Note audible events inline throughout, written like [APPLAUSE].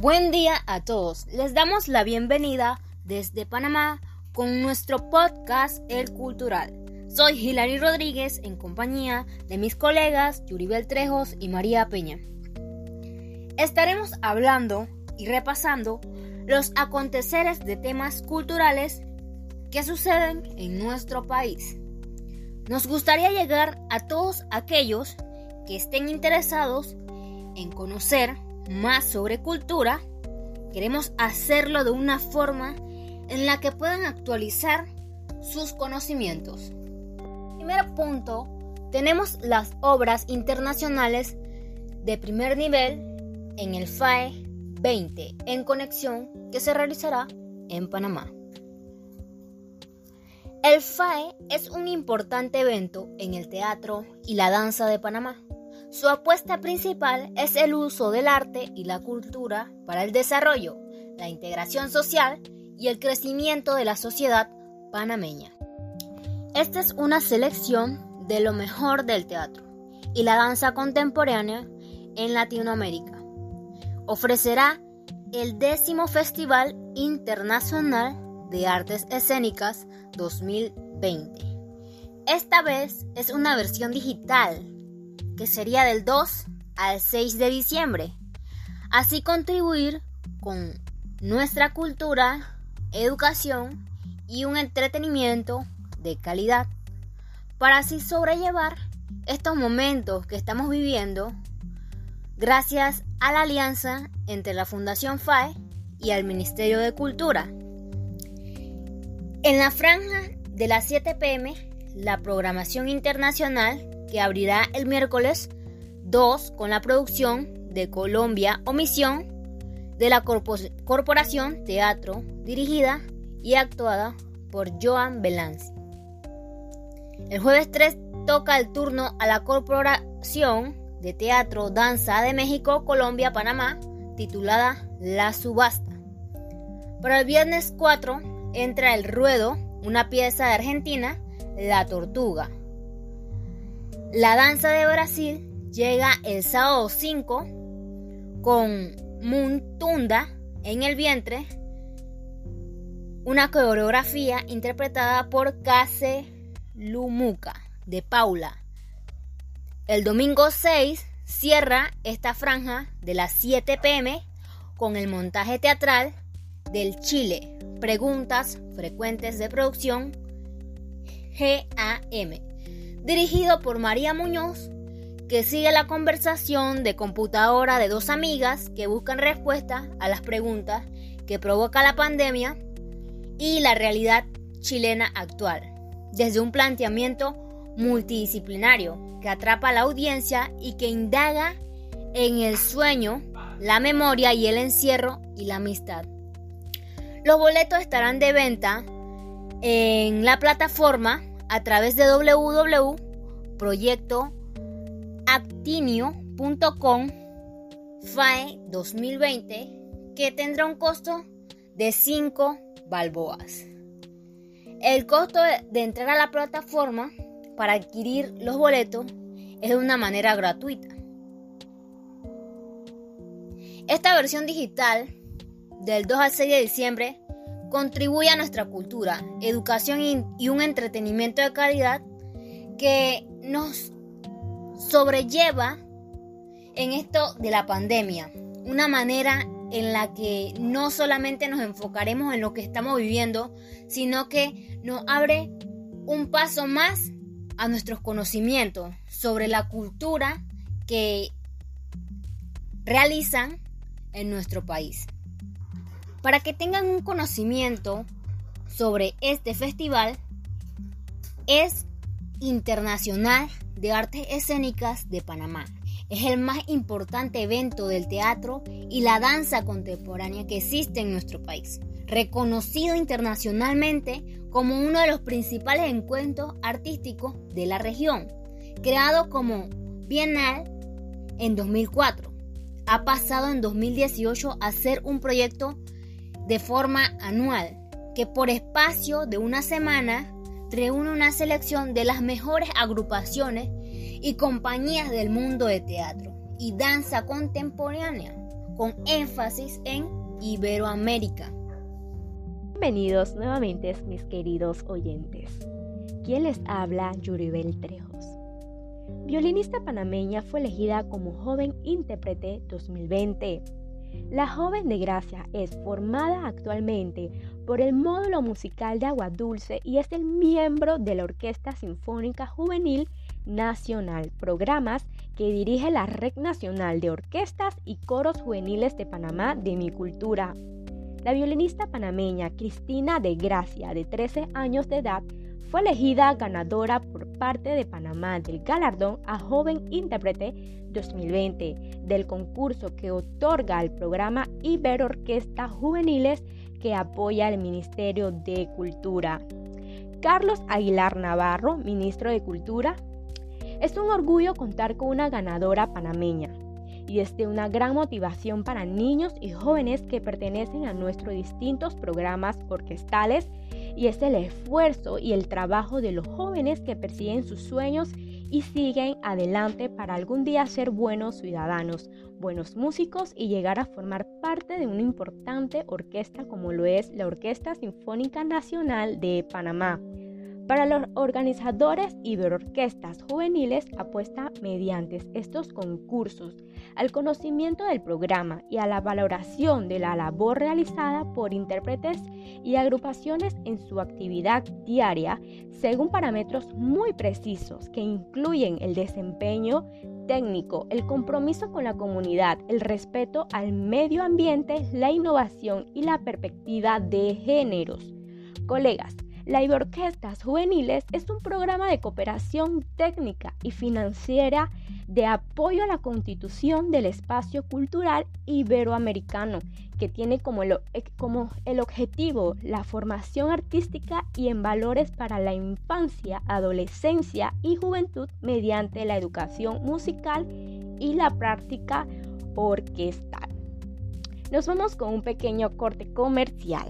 Buen día a todos. Les damos la bienvenida desde Panamá con nuestro podcast El Cultural. Soy Hilary Rodríguez en compañía de mis colegas Yuribel Trejos y María Peña. Estaremos hablando y repasando los aconteceres de temas culturales que suceden en nuestro país. Nos gustaría llegar a todos aquellos que estén interesados en conocer más sobre cultura, queremos hacerlo de una forma en la que puedan actualizar sus conocimientos. Primer punto, tenemos las obras internacionales de primer nivel en el FAE 20 en conexión que se realizará en Panamá. El FAE es un importante evento en el teatro y la danza de Panamá. Su apuesta principal es el uso del arte y la cultura para el desarrollo, la integración social y el crecimiento de la sociedad panameña. Esta es una selección de lo mejor del teatro y la danza contemporánea en Latinoamérica. Ofrecerá el décimo Festival Internacional de Artes Escénicas 2020. Esta vez es una versión digital que sería del 2 al 6 de diciembre. Así contribuir con nuestra cultura, educación y un entretenimiento de calidad para así sobrellevar estos momentos que estamos viviendo gracias a la alianza entre la Fundación FAE y el Ministerio de Cultura. En la franja de las 7 pm, la programación internacional que abrirá el miércoles 2 con la producción de Colombia Omisión de la Corporación Teatro, dirigida y actuada por Joan Belanzi. El jueves 3 toca el turno a la Corporación de Teatro Danza de México, Colombia, Panamá, titulada La Subasta. Para el viernes 4 entra el ruedo, una pieza de Argentina, La Tortuga, la danza de Brasil llega el sábado 5 con Muntunda en el vientre, una coreografía interpretada por Case Lumuca de Paula. El domingo 6 cierra esta franja de las 7 pm con el montaje teatral del Chile, preguntas frecuentes de producción GAM dirigido por María Muñoz, que sigue la conversación de computadora de dos amigas que buscan respuestas a las preguntas que provoca la pandemia y la realidad chilena actual, desde un planteamiento multidisciplinario que atrapa a la audiencia y que indaga en el sueño, la memoria y el encierro y la amistad. Los boletos estarán de venta en la plataforma a través de www.proyectoactinio.com FAE 2020 que tendrá un costo de 5 balboas. El costo de entrar a la plataforma para adquirir los boletos es de una manera gratuita. Esta versión digital del 2 al 6 de diciembre contribuye a nuestra cultura, educación y un entretenimiento de calidad que nos sobrelleva en esto de la pandemia. Una manera en la que no solamente nos enfocaremos en lo que estamos viviendo, sino que nos abre un paso más a nuestros conocimientos sobre la cultura que realizan en nuestro país. Para que tengan un conocimiento sobre este festival, es Internacional de Artes Escénicas de Panamá. Es el más importante evento del teatro y la danza contemporánea que existe en nuestro país, reconocido internacionalmente como uno de los principales encuentros artísticos de la región, creado como Bienal en 2004. Ha pasado en 2018 a ser un proyecto de forma anual, que por espacio de una semana reúne una selección de las mejores agrupaciones y compañías del mundo de teatro y danza contemporánea, con énfasis en Iberoamérica. Bienvenidos nuevamente mis queridos oyentes. ¿Quién les habla? Yuribel Trejos. Violinista panameña fue elegida como joven intérprete 2020 la joven de Gracia es formada actualmente por el módulo musical de Agua Dulce y es el miembro de la Orquesta Sinfónica Juvenil Nacional, programas que dirige la Red Nacional de Orquestas y Coros Juveniles de Panamá de Mi Cultura. La violinista panameña Cristina de Gracia, de 13 años de edad, fue elegida ganadora por parte de Panamá del galardón a Joven Intérprete 2020 del concurso que otorga el programa Ibero Orquesta Juveniles que apoya el Ministerio de Cultura. Carlos Aguilar Navarro, ministro de Cultura. Es un orgullo contar con una ganadora panameña y es de una gran motivación para niños y jóvenes que pertenecen a nuestros distintos programas orquestales y es el esfuerzo y el trabajo de los jóvenes que persiguen sus sueños y siguen adelante para algún día ser buenos ciudadanos, buenos músicos y llegar a formar parte de una importante orquesta como lo es la Orquesta Sinfónica Nacional de Panamá. Para los organizadores y orquestas juveniles apuesta mediante estos concursos al conocimiento del programa y a la valoración de la labor realizada por intérpretes y agrupaciones en su actividad diaria según parámetros muy precisos que incluyen el desempeño técnico, el compromiso con la comunidad, el respeto al medio ambiente, la innovación y la perspectiva de géneros. Colegas, la Iberorquestas Juveniles es un programa de cooperación técnica y financiera de apoyo a la constitución del espacio cultural iberoamericano, que tiene como el, como el objetivo la formación artística y en valores para la infancia, adolescencia y juventud mediante la educación musical y la práctica orquestal. Nos vamos con un pequeño corte comercial.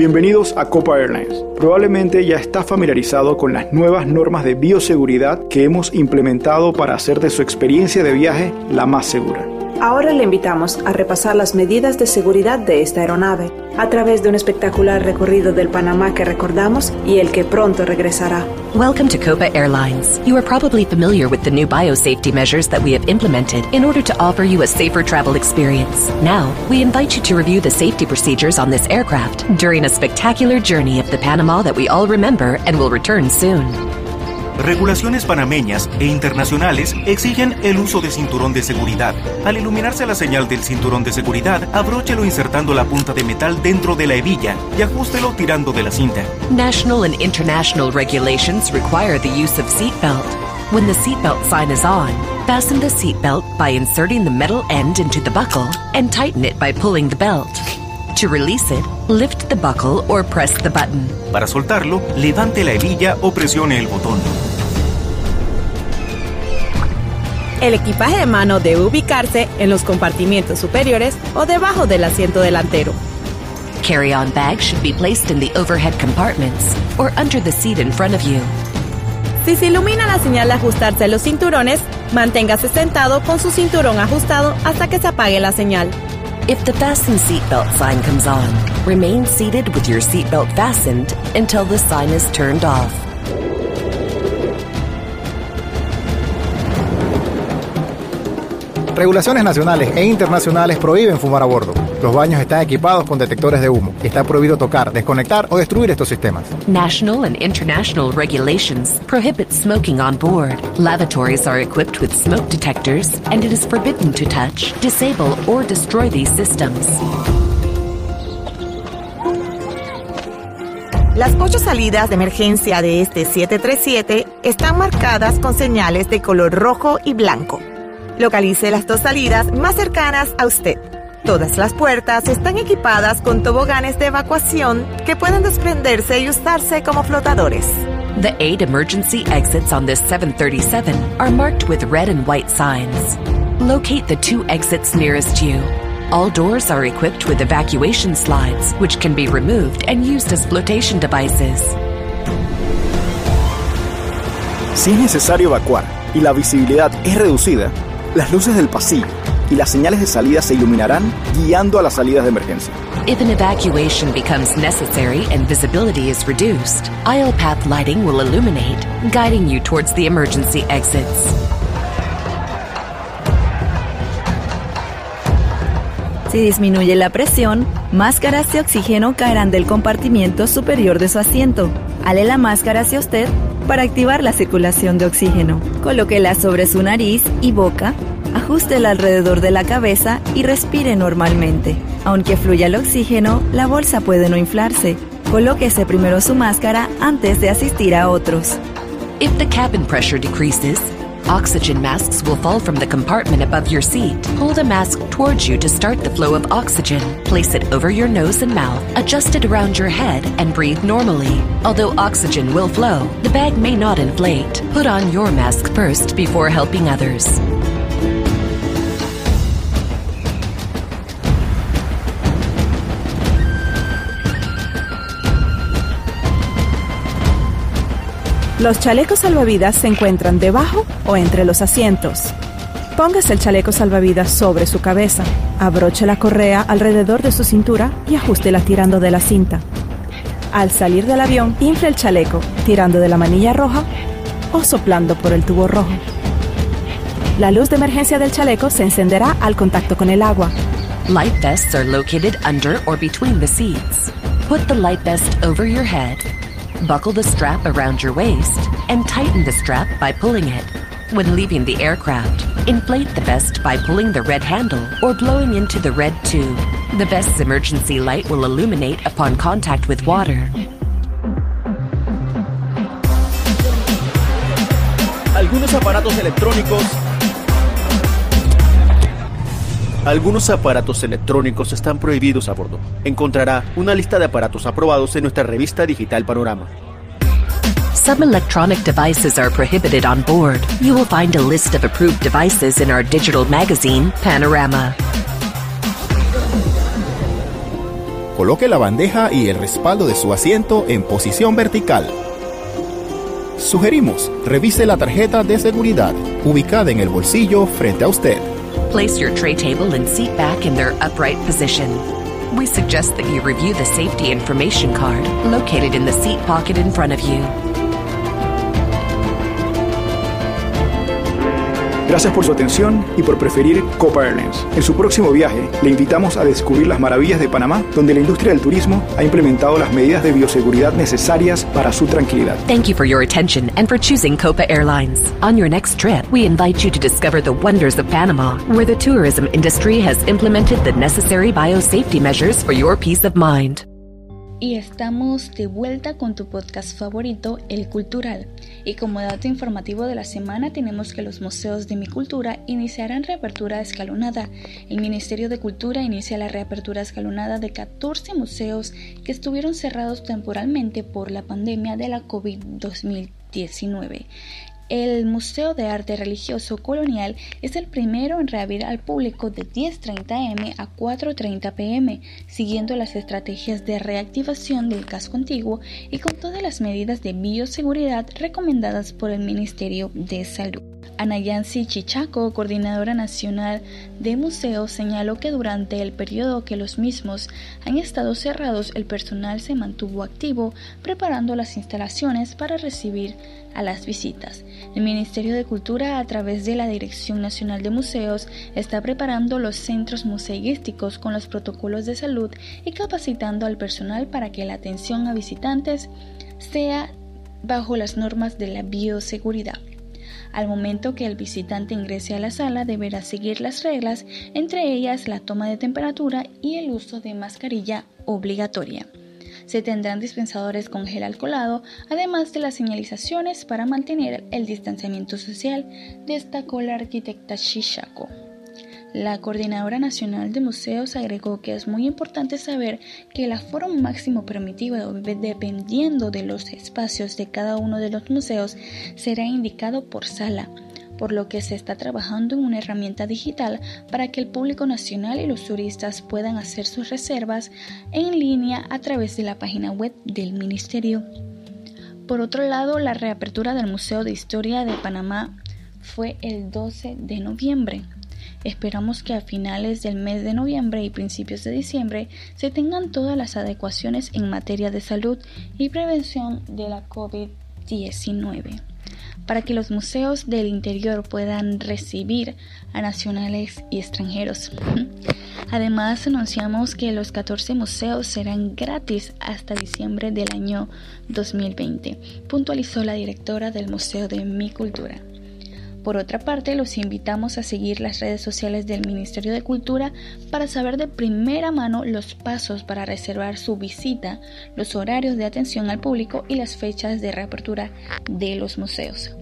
Bienvenidos a Copa Airlines. Probablemente ya está familiarizado con las nuevas normas de bioseguridad que hemos implementado para hacer de su experiencia de viaje la más segura. Ahora le invitamos a repasar las medidas de seguridad de esta aeronave a través de un espectacular recorrido del Panamá que recordamos y el que pronto regresará. Welcome to Copa Airlines. You are probably familiar with the new biosafety measures that we have implemented in order to offer you a safer travel experience. Now, we invite you to review the safety procedures on this aircraft during a spectacular journey of the Panama that we all remember and will return soon. Regulaciones panameñas e internacionales exigen el uso de cinturón de seguridad. Al iluminarse la señal del cinturón de seguridad, abróchelo insertando la punta de metal dentro de la hebilla y ajústelo tirando de la cinta. National and international regulations require the use of seatbelt. When the seatbelt sign is on, fasten the seatbelt by inserting the metal end into the buckle and tighten it by pulling the belt. To release it, lift the buckle or press the button. Para soltarlo, levante la hebilla o presione el botón. El equipaje de mano debe ubicarse en los compartimientos superiores o debajo del asiento delantero. Carry-on bags should be placed in the overhead compartments or under the seat in front of you. Si se ilumina la señal de ajustarse los cinturones, manténgase sentado con su cinturón ajustado hasta que se apague la señal. If the fasten seatbelt sign comes on, remain seated with your seatbelt fastened until the sign is turned off. Regulaciones nacionales e internacionales prohíben fumar a bordo. Los baños están equipados con detectores de humo. Está prohibido tocar, desconectar o destruir estos sistemas. National and international regulations prohibit smoking on board. Lavatories are equipped with smoke detectors, and it is forbidden to touch, disable, or destroy these systems. Las ocho salidas de emergencia de este 737 están marcadas con señales de color rojo y blanco. Localice las dos salidas más cercanas a usted. Todas las puertas están equipadas con toboganes de evacuación que pueden desprenderse y usarse como flotadores. The eight emergency exits on this 737 are marked with red and white signs. Locate the two exits nearest you. All doors are equipped with evacuation slides, which can be removed and used as flotation devices. Si es necesario evacuar y la visibilidad es reducida, Las luces del pasillo y las señales de salida se iluminarán guiando a las salidas de emergencia. If an evacuation becomes necessary and visibility is reduced, aisle path lighting will illuminate, guiding you towards the emergency exits. Si disminuye la presión, máscaras de oxígeno caerán del compartimiento superior de su asiento. Ale la máscara hacia usted para activar la circulación de oxígeno. Colóquela sobre su nariz y boca, ajústela alrededor de la cabeza y respire normalmente. Aunque fluya el oxígeno, la bolsa puede no inflarse. Colóquese primero su máscara antes de asistir a otros. If the cabin pressure decreases, Oxygen masks will fall from the compartment above your seat. Hold a mask towards you to start the flow of oxygen. Place it over your nose and mouth, adjust it around your head, and breathe normally. Although oxygen will flow, the bag may not inflate. Put on your mask first before helping others. Los chalecos salvavidas se encuentran debajo o entre los asientos. Póngase el chaleco salvavidas sobre su cabeza, abroche la correa alrededor de su cintura y ajústela tirando de la cinta. Al salir del avión, infle el chaleco tirando de la manilla roja o soplando por el tubo rojo. La luz de emergencia del chaleco se encenderá al contacto con el agua. Light vests are located under or between the seats. Put the light vest over your head Buckle the strap around your waist and tighten the strap by pulling it. When leaving the aircraft, inflate the vest by pulling the red handle or blowing into the red tube. The vest's emergency light will illuminate upon contact with water. Algunos aparatos electrónicos Algunos aparatos electrónicos están prohibidos a bordo. Encontrará una lista de aparatos aprobados en nuestra revista digital Panorama. Some electronic devices are prohibited on board. You will find a list of approved devices in our digital magazine, Panorama. Coloque la bandeja y el respaldo de su asiento en posición vertical. Sugerimos, revise la tarjeta de seguridad ubicada en el bolsillo frente a usted. Place your tray table and seat back in their upright position. We suggest that you review the safety information card located in the seat pocket in front of you. Gracias por su atención y por preferir Copa Airlines. En su próximo viaje, le invitamos a descubrir las maravillas de Panamá, donde la industria del turismo ha implementado las medidas de bioseguridad necesarias para su tranquilidad. Thank you for your attention and for choosing Copa Airlines. On your next trip, we invite you to discover the wonders of Panama, where the tourism industry has implemented the necessary biosafety measures for your peace of mind. Y estamos de vuelta con tu podcast favorito, El Cultural. Y como dato informativo de la semana tenemos que los museos de mi cultura iniciarán reapertura escalonada. El Ministerio de Cultura inicia la reapertura escalonada de 14 museos que estuvieron cerrados temporalmente por la pandemia de la COVID-2019. El Museo de Arte Religioso Colonial es el primero en reabrir al público de 10.30 am a 4.30 pm, siguiendo las estrategias de reactivación del casco antiguo y con todas las medidas de bioseguridad recomendadas por el Ministerio de Salud. Anayansi Chichaco, coordinadora nacional de museos, señaló que durante el periodo que los mismos han estado cerrados, el personal se mantuvo activo preparando las instalaciones para recibir a las visitas. El Ministerio de Cultura, a través de la Dirección Nacional de Museos, está preparando los centros museísticos con los protocolos de salud y capacitando al personal para que la atención a visitantes sea bajo las normas de la bioseguridad. Al momento que el visitante ingrese a la sala deberá seguir las reglas, entre ellas la toma de temperatura y el uso de mascarilla obligatoria. Se tendrán dispensadores con gel alcoholado, además de las señalizaciones para mantener el distanciamiento social, destacó la arquitecta Shishako. La Coordinadora Nacional de Museos agregó que es muy importante saber que el aforo máximo permitido, dependiendo de los espacios de cada uno de los museos, será indicado por sala por lo que se está trabajando en una herramienta digital para que el público nacional y los turistas puedan hacer sus reservas en línea a través de la página web del Ministerio. Por otro lado, la reapertura del Museo de Historia de Panamá fue el 12 de noviembre. Esperamos que a finales del mes de noviembre y principios de diciembre se tengan todas las adecuaciones en materia de salud y prevención de la COVID-19 para que los museos del interior puedan recibir a nacionales y extranjeros. [LAUGHS] Además, anunciamos que los 14 museos serán gratis hasta diciembre del año 2020, puntualizó la directora del Museo de Mi Cultura. Por otra parte, los invitamos a seguir las redes sociales del Ministerio de Cultura para saber de primera mano los pasos para reservar su visita, los horarios de atención al público y las fechas de reapertura de los museos.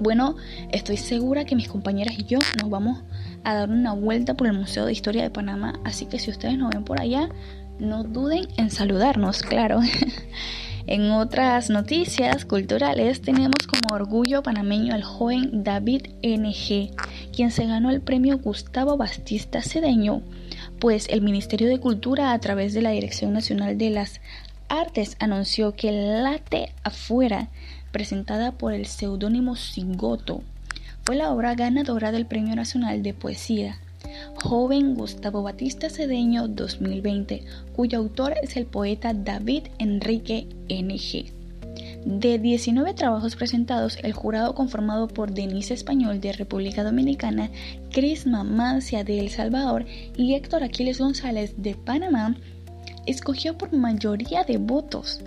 Bueno, estoy segura que mis compañeras y yo nos vamos a dar una vuelta por el Museo de Historia de Panamá, así que si ustedes nos ven por allá, no duden en saludarnos, claro. [LAUGHS] En otras noticias culturales tenemos como orgullo panameño al joven David NG, quien se ganó el premio Gustavo Bastista Cedeño, pues el Ministerio de Cultura a través de la Dirección Nacional de las Artes anunció que Late Afuera, presentada por el seudónimo Sigoto, fue la obra ganadora del Premio Nacional de Poesía Joven Gustavo Batista Cedeño 2020, cuyo autor es el poeta David Enrique NG. De 19 trabajos presentados, el jurado conformado por Denise Español de República Dominicana, Cris Mamancia de El Salvador y Héctor Aquiles González de Panamá escogió por mayoría de votos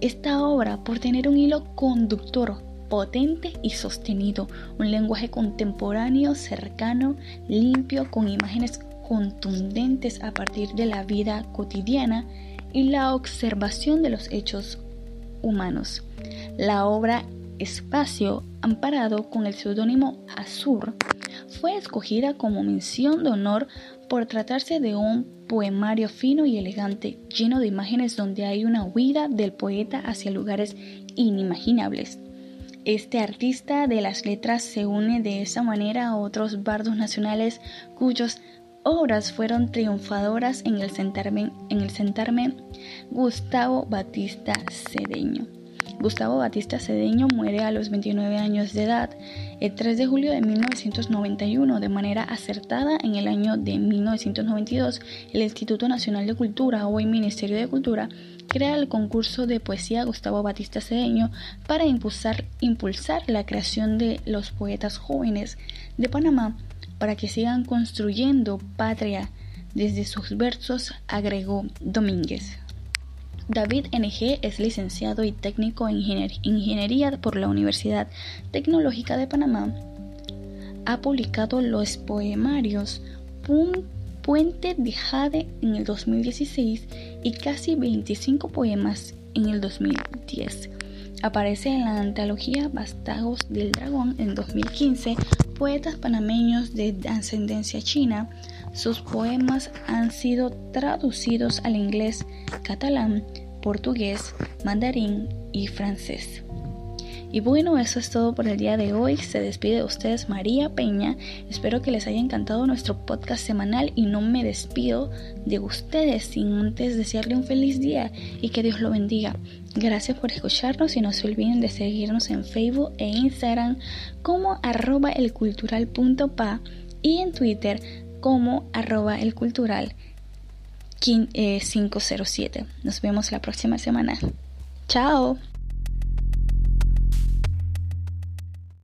esta obra por tener un hilo conductor potente y sostenido, un lenguaje contemporáneo, cercano, limpio, con imágenes contundentes a partir de la vida cotidiana y la observación de los hechos humanos. La obra Espacio, amparado con el seudónimo Azur, fue escogida como mención de honor por tratarse de un poemario fino y elegante, lleno de imágenes donde hay una huida del poeta hacia lugares inimaginables. Este artista de las letras se une de esa manera a otros bardos nacionales cuyas obras fueron triunfadoras en el sentarme, en el Gustavo Batista Cedeño. Gustavo Batista Cedeño muere a los 29 años de edad el 3 de julio de 1991 de manera acertada en el año de 1992 el Instituto Nacional de Cultura, hoy Ministerio de Cultura, crea el concurso de poesía Gustavo Batista Cedeño para impulsar, impulsar la creación de los poetas jóvenes de Panamá para que sigan construyendo patria desde sus versos, agregó Domínguez. David NG es licenciado y técnico en ingeniería por la Universidad Tecnológica de Panamá. Ha publicado los poemarios Puente de Jade en el 2016 y casi 25 poemas en el 2010. Aparece en la antología Vástagos del Dragón en 2015, Poetas panameños de ascendencia china. Sus poemas han sido traducidos al inglés, catalán, portugués, mandarín y francés. Y bueno, eso es todo por el día de hoy. Se despide de ustedes María Peña. Espero que les haya encantado nuestro podcast semanal y no me despido de ustedes sin antes desearle un feliz día y que Dios lo bendiga. Gracias por escucharnos y no se olviden de seguirnos en Facebook e Instagram como arroba elcultural.pa y en Twitter como arroba elcultural 507. Nos vemos la próxima semana. Chao.